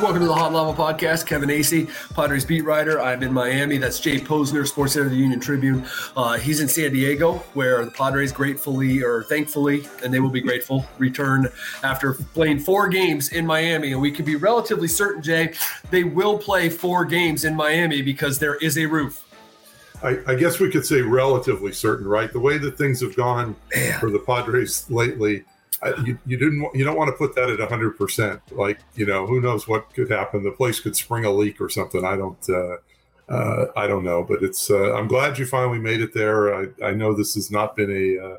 Welcome to the Hot Lava Podcast. Kevin Acee, Padres beat writer. I'm in Miami. That's Jay Posner, sports editor of the Union Tribune. Uh, he's in San Diego, where the Padres gratefully, or thankfully, and they will be grateful, return after playing four games in Miami. And we can be relatively certain, Jay, they will play four games in Miami because there is a roof. I, I guess we could say relatively certain, right? The way that things have gone Man. for the Padres lately I, you, you didn't you don't want to put that at 100% like you know who knows what could happen. The place could spring a leak or something. I don't uh, uh, i don't know but it's uh, i'm glad you finally made it there. I, I know this has not been a uh,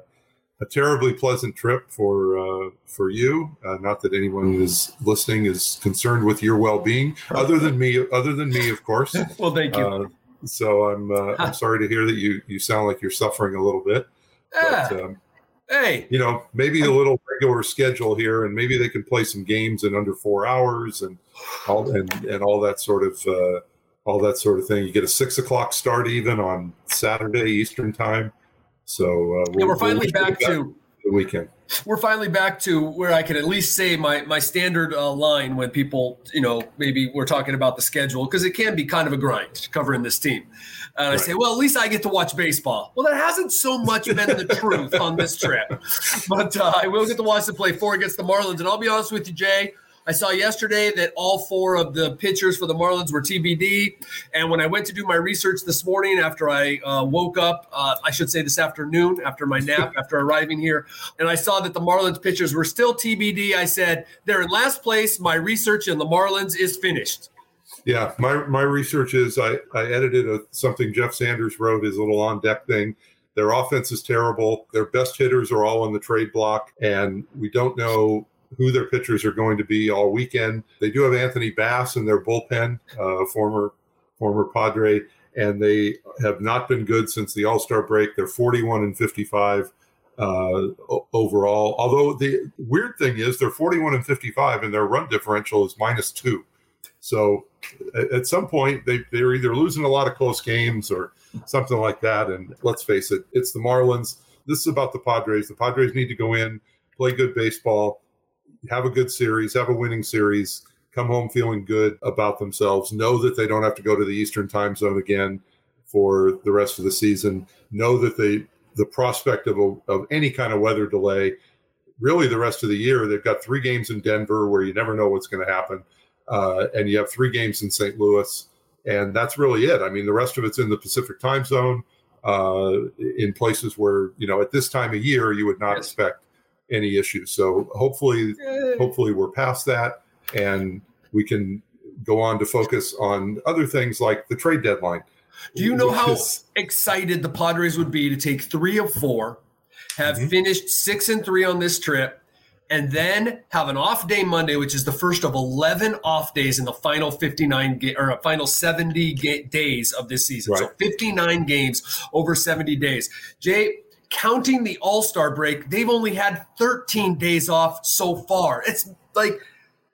a terribly pleasant trip for uh, for you uh, not that anyone who is listening is concerned with your well-being other than me other than me of course. Well thank you. So i'm i'm sorry to hear that you you sound like you're suffering a little bit yeah. But, um, hey, you know, maybe a little regular schedule here, and maybe they can play some games in under four hours, and all and and all that sort of uh, all that sort of thing. You get a six o'clock start even on Saturday Eastern time. So uh, we'll, yeah, we're finally we'll back to the weekend. We're finally back to where I can at least say my my standard uh, line when people, you know, maybe we're talking about the schedule because it can be kind of a grind covering this team. And right. I say, well, at least I get to watch baseball. Well, that hasn't so much been the truth on this trip, but uh, I will get to watch them play four against the Marlins. And I'll be honest with you, Jay. I saw yesterday that all four of the pitchers for the Marlins were TBD. And when I went to do my research this morning after I uh, woke up, uh, I should say this afternoon after my nap, after arriving here, and I saw that the Marlins pitchers were still TBD, I said, they're in last place. My research in the Marlins is finished. Yeah, my, my research is I, I edited a, something Jeff Sanders wrote, his little on deck thing. Their offense is terrible. Their best hitters are all on the trade block, and we don't know who their pitchers are going to be all weekend. They do have Anthony Bass in their bullpen, uh, former former Padre, and they have not been good since the All Star break. They're 41 and 55 uh, overall. Although the weird thing is they're 41 and 55, and their run differential is minus two. So at some point they, they're either losing a lot of close games or something like that. And let's face it, it's the Marlins. This is about the Padres. The Padres need to go in, play good baseball, have a good series, have a winning series, come home feeling good about themselves, know that they don't have to go to the Eastern time zone again for the rest of the season, know that they the prospect of, a, of any kind of weather delay really the rest of the year they've got three games in denver where you never know what's going to happen uh, and you have three games in st louis and that's really it i mean the rest of it's in the pacific time zone uh, in places where you know at this time of year you would not yes. expect any issues. So hopefully, hopefully we're past that and we can go on to focus on other things like the trade deadline. Do you know how is, excited the Padres would be to take three of four, have mm-hmm. finished six and three on this trip, and then have an off day Monday, which is the first of 11 off days in the final 59 ga- or final 70 ga- days of this season. Right. So 59 games over 70 days. Jay, counting the All Star break, they've only had 13 days off so far. It's like,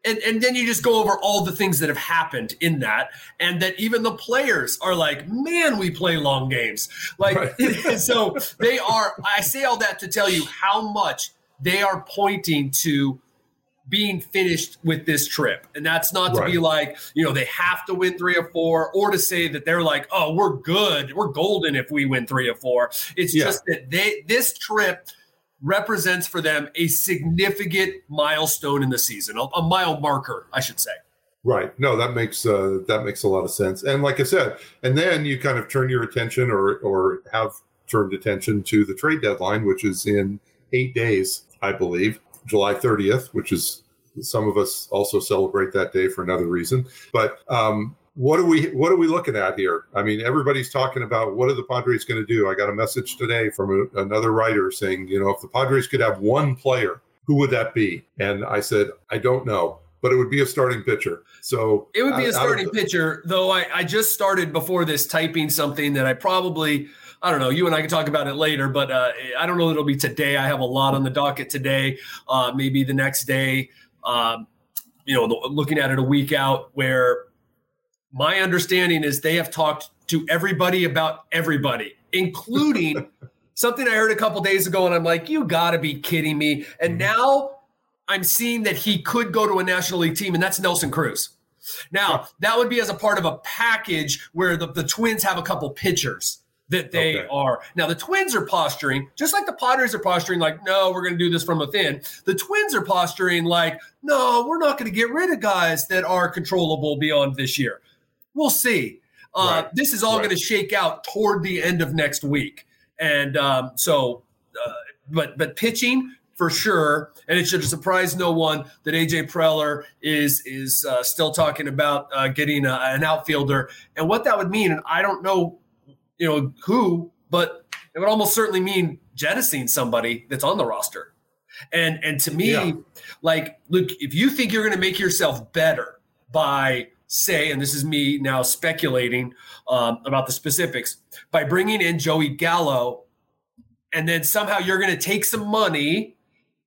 and, and then you just go over all the things that have happened in that, and that even the players are like, man, we play long games. Like, right. so they are, I say all that to tell you how much they are pointing to being finished with this trip. And that's not to right. be like, you know, they have to win three or four, or to say that they're like, oh, we're good, we're golden if we win three or four. It's yeah. just that they this trip represents for them a significant milestone in the season, a, a mile marker, I should say. Right. No, that makes uh, that makes a lot of sense. And like I said, and then you kind of turn your attention, or or have turned attention to the trade deadline, which is in eight days, I believe. July 30th, which is some of us also celebrate that day for another reason. But um, what are we what are we looking at here? I mean, everybody's talking about what are the Padres going to do. I got a message today from a, another writer saying, you know, if the Padres could have one player, who would that be? And I said, I don't know. But it would be a starting pitcher. So it would be a starting the- pitcher, though I, I just started before this typing something that I probably I don't know. You and I can talk about it later, but uh, I don't know that it'll be today. I have a lot on the docket today, uh, maybe the next day. Um, you know, looking at it a week out, where my understanding is they have talked to everybody about everybody, including something I heard a couple days ago, and I'm like, you got to be kidding me. And mm-hmm. now I'm seeing that he could go to a National League team, and that's Nelson Cruz. Now, that would be as a part of a package where the, the Twins have a couple pitchers that they okay. are. Now, the Twins are posturing, just like the Padres are posturing, like, no, we're going to do this from within. The Twins are posturing, like, no, we're not going to get rid of guys that are controllable beyond this year. We'll see. Uh, right. This is all right. going to shake out toward the end of next week. And um, so, uh, but but pitching for sure, and it should surprise no one that AJ Preller is is uh, still talking about uh, getting a, an outfielder and what that would mean. And I don't know you know who, but it would almost certainly mean jettisoning somebody that's on the roster. And and to me, yeah. like, look, if you think you're going to make yourself better by say, and this is me now speculating um, about the specifics, by bringing in Joey Gallo, and then somehow you're going to take some money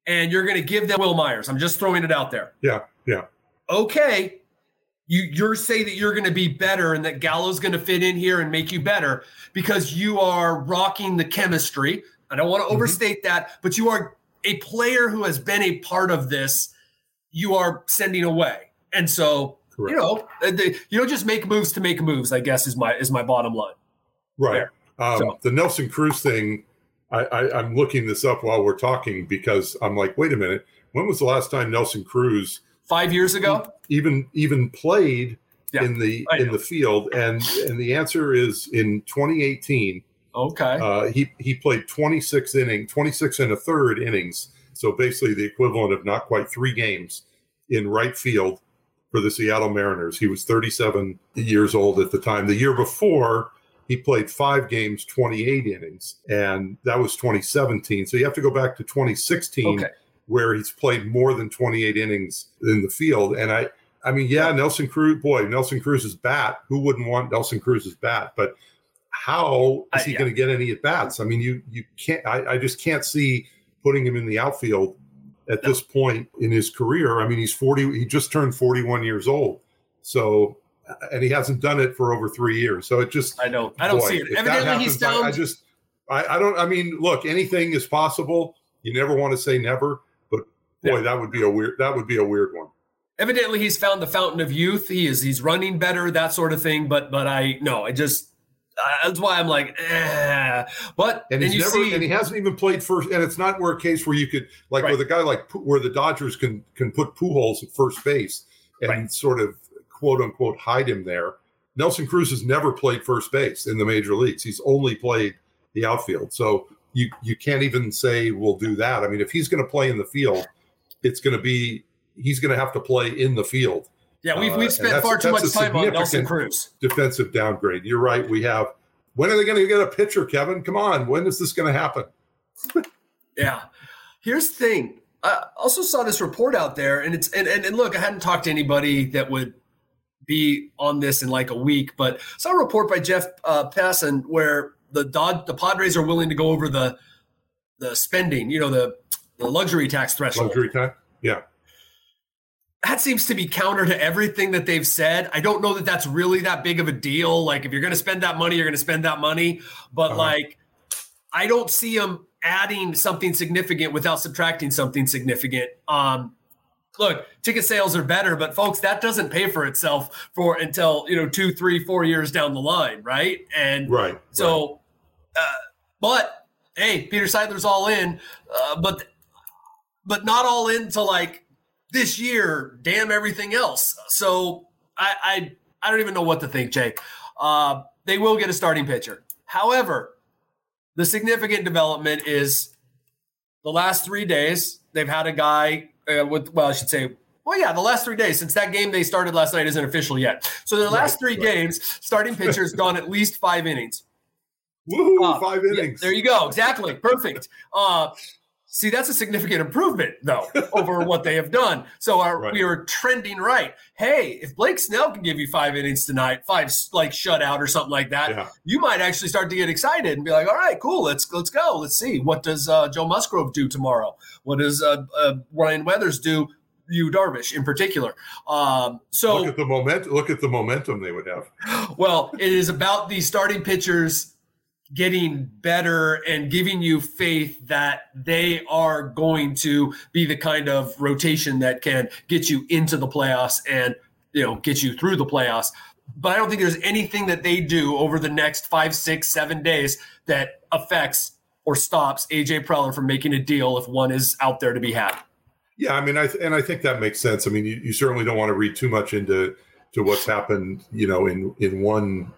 and you're going to give them Wil Myers. I'm just throwing it out there. Yeah, yeah. Okay, you you're say that you're going to be better and that Gallo's going to fit in here and make you better because you are rocking the chemistry. I don't want to mm-hmm. overstate that, but you are a player who has been a part of this. You are sending away, and so Correct. you know uh, you don't just make moves to make moves. I guess is my is my bottom line. Right. Um, so. The Nelson Cruz thing. I, I, I'm looking this up while we're talking because I'm like, wait a minute. When was the last time Nelson Cruz? Five years ago? Even even played yeah, in the in the field. And and the answer is in 2018 okay. uh, he he played 26 inning 26 and a third innings. So basically the equivalent of not quite three games in right field for the Seattle Mariners. He was 37 years old at the time. The year before he played five games 28 innings. And that was 2017 so you have to go back to 2016 okay. Where he's played more than 28 innings in the field and i I mean, yeah, Nelson Cruz, boy, Nelson Cruz's bat. Who wouldn't want Nelson Cruz's bat? But how is he yeah. going to get any at bats? I mean, you you can't. I, I, just can't see putting him in the outfield at no. this point in his career. I mean, he's forty. He just turned forty-one years old. So, and he hasn't done it for over three years. So it just. I know. I don't boy, see it. Evidently, happens, he's down. I, I just. I, I don't. I mean, look, anything is possible. You never want to say never, boy, yeah. that would be a weird. That would be a weird one evidently he's found the fountain of youth. He is he's running better, that sort of thing. But but I no, I just uh, that's why I'm like, eh. but and he's never see, and he hasn't even played first. And it's not where a case where you could like right. with a guy like where the Dodgers can can put Pujols at first base and right. sort of quote unquote hide him there. Nelson Cruz has never played first base in the major leagues. He's only played the outfield. So you you can't even say we'll do that. I mean, if he's going to play in the field, it's going to be he's going to have to play in the field. Yeah, we've, we've uh, spent far too much time on Nelson Cruz. Defensive downgrade. You're right. We have. When are they going to get a pitcher, Kevin? Come on. When is this going to happen? yeah. Here's the thing. I also saw this report out there, and it's and, and, and look, I hadn't talked to anybody that would be on this in like a week, but saw a report by Jeff uh, Passan where the Dod- the Padres are willing to go over the the spending, you know, the the luxury tax threshold. Luxury tax, yeah that seems to be counter to everything that they've said. I don't know that that's really that big of a deal. Like, if you're going to spend that money, you're going to spend that money. But uh-huh. like, I don't see them adding something significant without subtracting something significant. Um, look, ticket sales are better, but folks, that doesn't pay for itself for until you know two, three, four years down the line, right? And right. So, right. Uh, but hey, Peter Seidler's all in, uh, but but not all into like this year, damn everything else. So I I, I don't even know what to think, Jake. Uh, they will get a starting pitcher. However, the significant development is the last three days they've had a guy uh, with well, I should say. Well, yeah, the last three days since that game they started last night isn't official yet. So the last three right. games, starting pitcher's gone at least five innings. Woohoo! Uh, five innings. Yeah, there you go. Exactly. Perfect. Uh, See, that's a significant improvement, though, over what they have done. So our, right. we are trending right. Hey, if Blake Snell can give you five innings tonight, five like shutout or something like that, yeah. you might actually start to get excited and be like, "All right, cool, let's let's go. Let's see what does uh, Joe Musgrove do tomorrow? What does uh, uh, Ryan Weathers do? Yu Darvish in particular. Um, so look at the momentum. Look at the momentum they would have. Well, it is about the starting pitchers getting better and giving you faith that they are going to be the kind of rotation that can get you into the playoffs and you know get you through the playoffs. But I don't think there's anything that they do over the next five, six, seven days that affects or stops AJ Preller from making a deal if one is out there to be had. Yeah, I mean, I th- and I think that makes sense. I mean, you, you certainly don't want to read too much into to what's happened, you know, in in one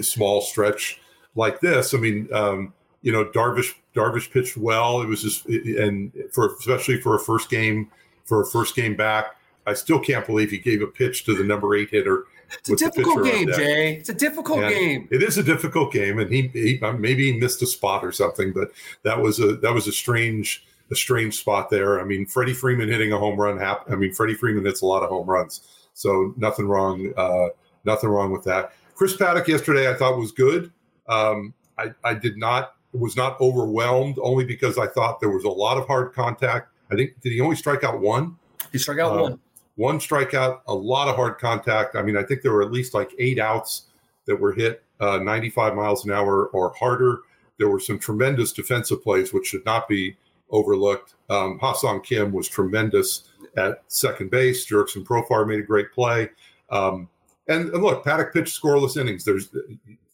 small stretch like this. I mean, um, you know, Darvish Darvish pitched well. It was just and for especially for a first game for a first game back. I still can't believe he gave a pitch to the number eight hitter. It's a difficult game, Jay. It's a difficult and game. It is a difficult game, and he, he maybe he missed a spot or something, but that was a that was a strange a strange spot there. I mean, Freddie Freeman hitting a home run. Hap- I mean, Freddie Freeman hits a lot of home runs, so nothing wrong. Uh, nothing wrong with that. Chris Paddack yesterday, I thought was good. Um, I, I did not was not overwhelmed only because I thought there was a lot of hard contact. I think did he only strike out one? He struck out uh, one. One strikeout, a lot of hard contact. I mean, I think there were at least like eight outs that were hit uh, 95 miles an hour or harder. There were some tremendous defensive plays, which should not be overlooked. Um, Ha-Seong Kim was tremendous at second base. Jurickson Profar made a great play. Um, and, and, look, Paddack pitched scoreless innings. There's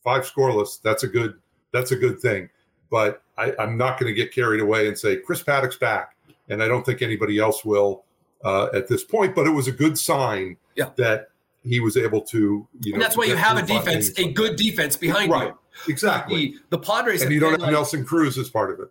five scoreless. That's a good. That's a good thing. But I, am not going to get carried away and say Chris Paddack's back, and I don't think anybody else will uh, at this point. But it was a good sign yeah. that he was able to. You know, and that's why you have a defense, a good defense behind right. you. Exactly. The, the Padres, and you don't have like, Nelson Cruz as part of it.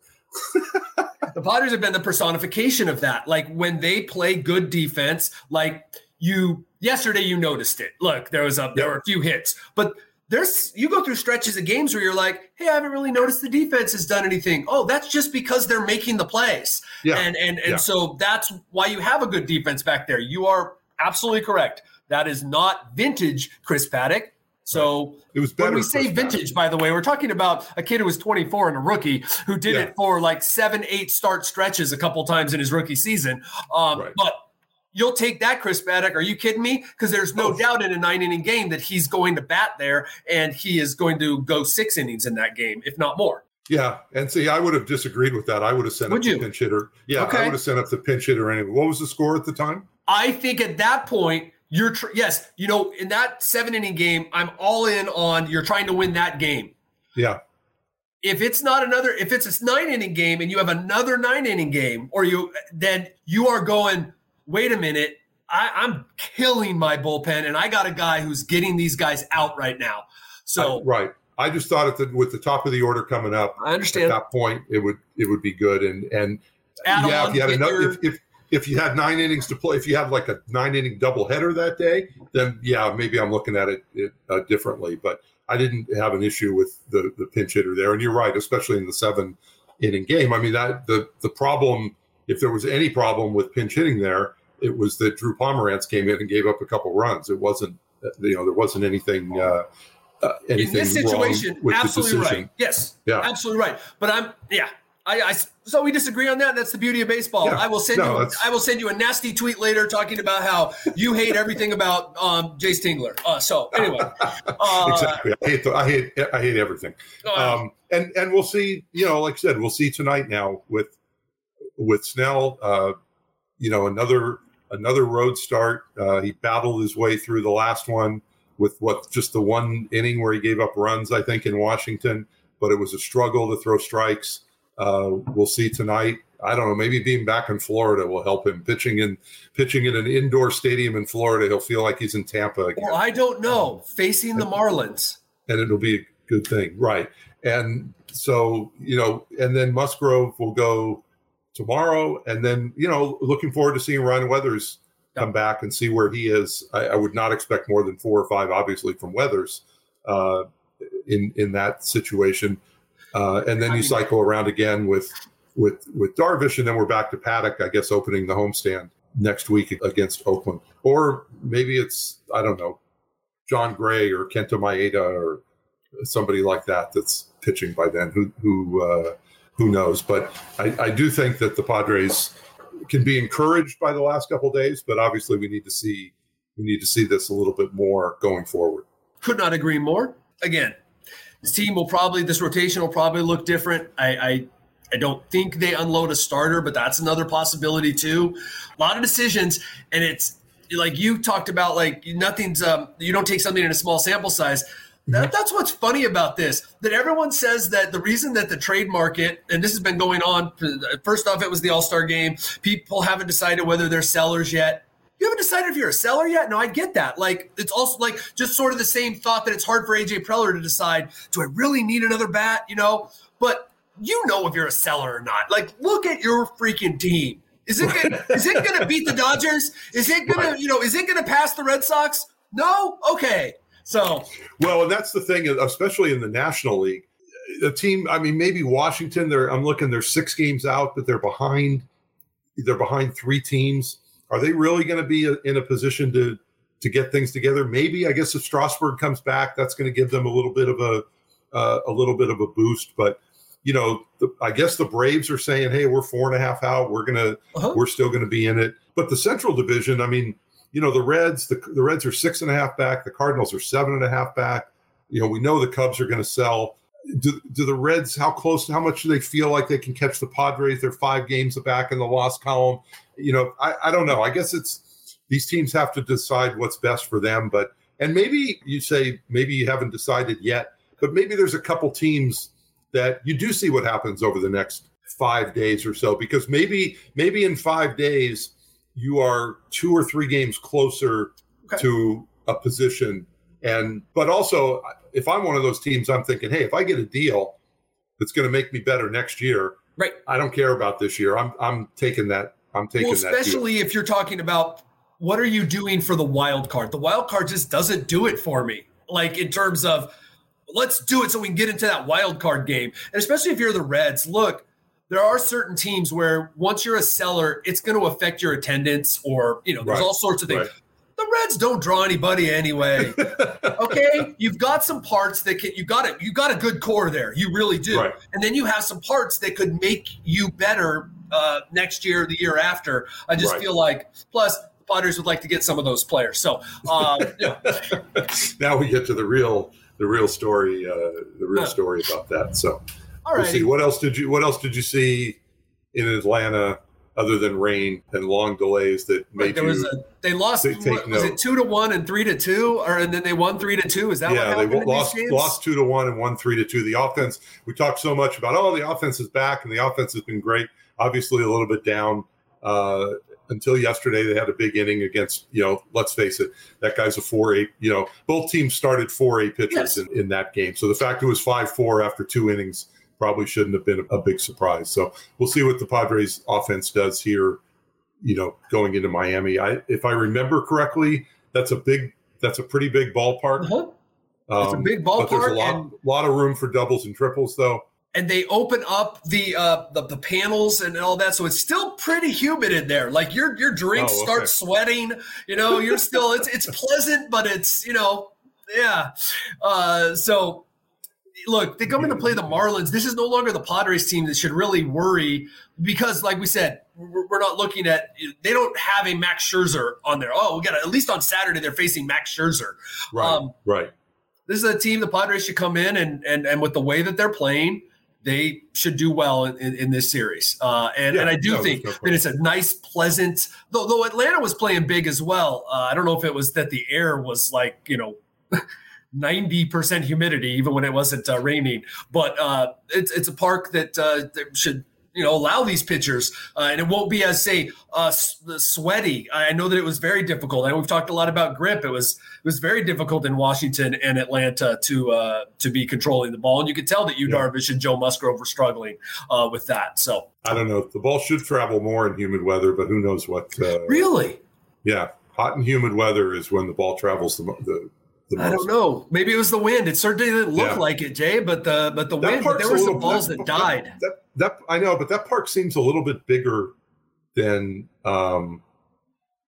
the Padres have been the personification of that. Like when they play good defense, like you yesterday, you noticed it. Look, there was a there were a few hits, but there's you go through stretches of games where you're like, hey, I haven't really noticed the defense has done anything. Oh, that's just because they're making the plays. Yeah. And and and yeah. so that's why you have a good defense back there. You are absolutely correct. That is not vintage Chris Paddack. So it was better. When we say vintage, Paddack. by the way, we're talking about a kid who was 24 and a rookie who did yeah. it for like seven, eight start stretches a couple times in his rookie season. Um, right. But you'll take that, Chris Paddack. Are you kidding me? Because there's no oh. doubt in a nine inning game that he's going to bat there and he is going to go six innings in that game, if not more. Yeah, and see, I would have disagreed with that. I would have sent would up you? the pinch hitter. Yeah, okay. I would have sent up the pinch hitter anyway. What was the score at the time? I think at that point, you're tr- yes, you know, in that seven inning game, I'm all in on you're trying to win that game. Yeah. If it's not another, if it's a nine inning game and you have another nine inning game, or you then you are going, wait a minute, I, I'm killing my bullpen, and I got a guy who's getting these guys out right now. So I, right. I just thought that with the top of the order coming up, I understand at that point it would it would be good and and Add yeah, if you had another if, if if you had nine innings to play, if you had like a nine inning double header that day, then yeah, maybe I'm looking at it, it uh, differently. But I didn't have an issue with the the pinch hitter there, and you're right, especially in the seven inning game. I mean that the the problem, if there was any problem with pinch hitting there, it was that Drew Pomeranz came in and gave up a couple runs. It wasn't you know there wasn't anything. Uh, uh, anything in this situation, absolutely right. Yes, Yeah. absolutely right. But I'm yeah. I, I so we disagree on that. That's the beauty of baseball. Yeah. I will send No, you. that's- I will send you a nasty tweet later talking about how you hate everything about um, Jayce Tingler. Uh, so anyway, uh, exactly. I hate the, I hate I hate everything. uh, Um, and and we'll see. You know, like I said, we'll see tonight now with with Snell. Uh, you know, another another road start. Uh, he battled his way through the last one with what just the one inning where he gave up runs, I think, in Washington. But it was a struggle to throw strikes. Uh, we'll see tonight. I don't know. Maybe being back in Florida will help him. Pitching in pitching in an indoor stadium in Florida, he'll feel like he's in Tampa again well, I don't know. Facing the Marlins, and it'll be a good thing, right? And so you know, and then Musgrove will go tomorrow, and then you know, looking forward to seeing Ryan Weathers come back and see where he is. I, I would not expect more than four or five, obviously, from Weathers uh, in in that situation. Uh, and then you cycle around again with with with Darvish, and then we're back to Paddack, I guess, opening the homestand next week against Oakland, or maybe it's I don't know, Jon Gray or Kenta Maeda or somebody like that that's pitching by then. Who who uh, who knows? But I, I do think that the Padres can be encouraged by the last couple days, but obviously we need to see we need to see this a little bit more going forward. could not agree more. Again, this team will probably this rotation will probably look different. I, I I don't think they unload a starter, but that's another possibility too. A lot of decisions, and it's like you talked about, like nothing's um, you don't take something in a small sample size. That, that's what's funny about this. That everyone says that the reason that the trade market, and this has been going on, first off, it was the All Star game. People haven't decided whether they're sellers yet. You haven't decided if you're a seller yet? No, I get that. Like, it's also like just sort of the same thought that it's hard for AJ Preller to decide do I really need another bat? You know, but you know if you're a seller or not. Like, look at your freaking team. Is it gonna, is it going to beat the Dodgers? Is it going to you know is it going to pass the Red Sox? No. Okay. So well, and that's the thing, especially in the National League. The team, I mean, maybe Washington. They're I'm looking. They're six games out, but they're behind. They're behind three teams. Are they really going to be in a position to to get things together? Maybe. I guess if Strasburg comes back, that's going to give them a little bit of a uh, a little bit of a boost. But you know, the, I guess the Braves are saying, "Hey, we're four and a half out. We're gonna, uh-huh. we're still going to be in it." But the Central Division, I mean, you know, the Reds, the, the Reds are six and a half back. The Cardinals are seven and a half back. You know, we know the Cubs are going to sell. Do, do the Reds, how close, how much do they feel like they can catch the Padres? They're five games back in the loss column. You know, I, I don't know. I guess it's these teams have to decide what's best for them. But, and maybe you say, maybe you haven't decided yet, but maybe there's a couple teams that you do see what happens over the next five days or so, because maybe, maybe in five days, you are two or three games closer okay. to a position. And but also, if I'm one of those teams, I'm thinking, hey, if I get a deal that's going to make me better next year, right? I don't care about this year. I'm I'm taking that. I'm taking well, especially if you're talking about what are you doing for the wild card? The wild card just doesn't do it for me. Like in terms of let's do it so we can get into that wild card game. And especially if you're the Reds, look, there are certain teams where once you're a seller, it's going to affect your attendance or, you know, there's right. all sorts of things. Right. The Reds don't draw anybody anyway. okay, you've got some parts that can you got it. You got a good core there. You really do. Right. And then you have some parts that could make you better uh, next year, the year after. I just feel like plus the Padres would like to get some of those players. So um, yeah. now we get to the real the real story uh, the real story about that. So all right. See. What else did you What else did you see in Atlanta other than rain and long delays that made right, there was a, they lost take, what, was it two to one and three to two or and then they won three to two is that yeah they lost lost two to one and won three to two the offense we talked so much about oh the offense is back and the offense has been great obviously a little bit down uh, until yesterday they had a big inning against you know let's face it that guy's a 4-8 you know both teams started 4-8 pitchers yes. in, in that game so the fact it was 5-4 after two innings probably shouldn't have been a, big surprise. So we'll see what the Padres offense does here, you know, going into Miami. I, if I remember correctly, that's a big, that's a pretty big ballpark. Uh-huh. Um, it's a big ballpark. there's a lot, and, lot of room for doubles and triples, though. And they open up the, uh, the the panels and all that, so it's still pretty humid in there. Like your your drinks oh, okay. start sweating. You know, you're still it's it's pleasant, but it's you know yeah. Uh, so look, they come in to play the Marlins. This is no longer the Padres team that should really worry because, like we said, we're not looking at. They don't have a Max Scherzer on there. Oh, we got at least on Saturday they're facing Max Scherzer. Right. Um, right. This is a team the Padres should come in and and and with the way that they're playing, they should do well in, in, in this series. Uh, and, yeah, and I do no, think no that it's a nice, pleasant. Though though Atlanta was playing big as well. Uh, I don't know if it was that the air was like you know. 90% humidity, even when it wasn't uh, raining. But uh, it's, it's a park that, uh, that should you know allow these pitchers uh, and it won't be as say uh, sweaty. I know that it was very difficult. And we've talked a lot about grip. It was it was very difficult in washington and atlanta to uh, to be controlling the ball. And you could tell that you yeah. darvish and joe musgrove were struggling uh, with that. So i don't know. The ball should travel more in humid weather but who knows what uh, really? Yeah. Hot and humid weather is when the ball travels the, the I don't know. Maybe it was the wind. It certainly didn't look yeah. like it, Jay. But the but the that wind. There were some balls that, that died. That, that, I know, but that park seems a little bit bigger than um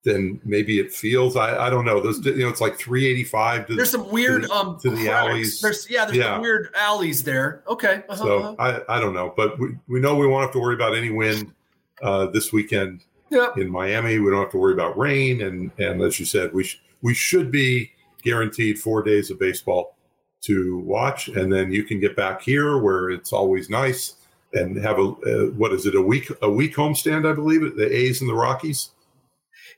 than maybe it feels. I, I don't know. Those you know, it's like 385. To, there's some weird to the, um to the alleys. There's yeah, there's yeah. weird alleys there. Okay. Uh-huh, so uh-huh. I I don't know, but we, we know we won't have to worry about any wind uh, this weekend yep. in Miami. We don't have to worry about rain, and and as you said, we sh- we should be guaranteed four days of baseball to watch, and then you can get back here where it's always nice and have a uh, what is it a week a week homestand I believe the A's and the Rockies.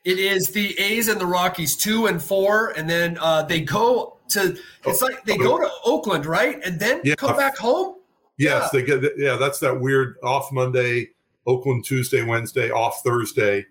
It is the A's and the Rockies two and four, and then uh, they go to. It's like they go to Oakland, right, and then Yeah. come back home. Yes, they get yeah. That's that weird off Monday, Oakland Tuesday, Wednesday, off Thursday,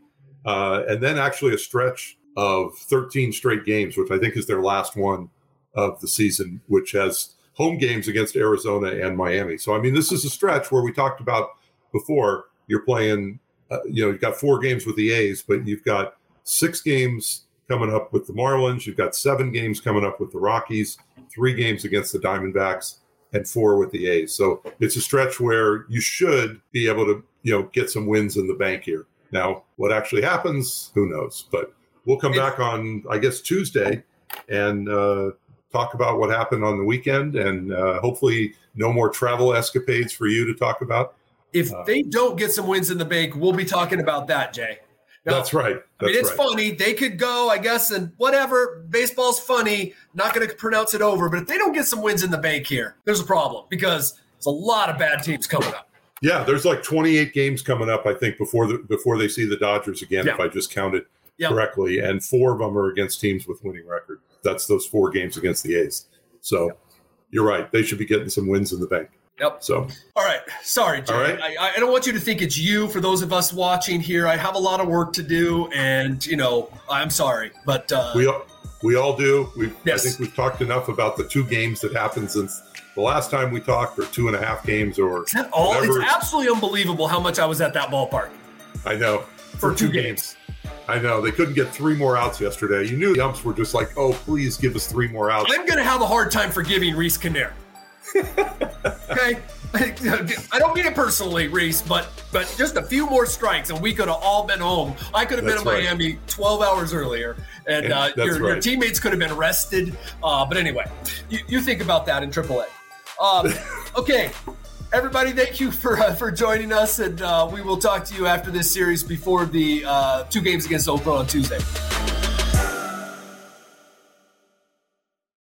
uh, and then actually a stretch of 13 straight games, which I think is their last one of the season, which has home games against Arizona and Miami. So I mean, this is a stretch where we talked about before. You're playing, uh, you know, you've got four games with the A's, but you've got six games coming up with the Marlins. You've got seven games coming up with the Rockies, three games against the Diamondbacks and four with the A's. So it's a stretch where you should be able to, you know, get some wins in the bank here. Now, what actually happens, who knows? But we'll come back on, I guess, Tuesday and uh, talk about what happened on the weekend and uh, hopefully no more travel escapades for you to talk about. If Uh, they don't get some wins in the bank, we'll be talking about that, Jay. Now, That's right. I mean, it's right. funny. They could go, I guess, and whatever. Baseball's funny. Not going to pronounce it over. But if they don't get some wins in the bank here, there's a problem because there's a lot of bad teams coming up. Yeah, there's like 28 games coming up, I think, before the before they see the Dodgers again, if I just counted Yeah. correctly. And four of them are against teams with winning record. That's those four games against the A's. So you're right. They should be getting some wins in the bank. Yep. So All right. Sorry, Jay. All right. I, I don't want you to think it's you. For those of us watching here, I have a lot of work to do, and you know, I'm sorry, but uh, we all we all do. We Yes. I think we've talked enough about the two games that happened since the last time we talked, or two and a half games, or is that all? whatever. It's absolutely unbelievable how much I was at that ballpark. I know For two games. I know they couldn't get three more outs yesterday. You knew the umps were just like, "Oh, please give us three more outs." I'm going to have a hard time forgiving Reiss Knehr. okay, I don't mean it personally, Reese, but but just a few more strikes and we could have all been home. I could have been in right. Miami 12 hours earlier, and uh, That's your, your teammates could have been arrested. Uh, but anyway, you, you think about that in AAA. Um, okay. Everybody, thank you for uh, for joining us, and uh, we will talk to you after this series before the uh, two games against Oakland on Tuesday.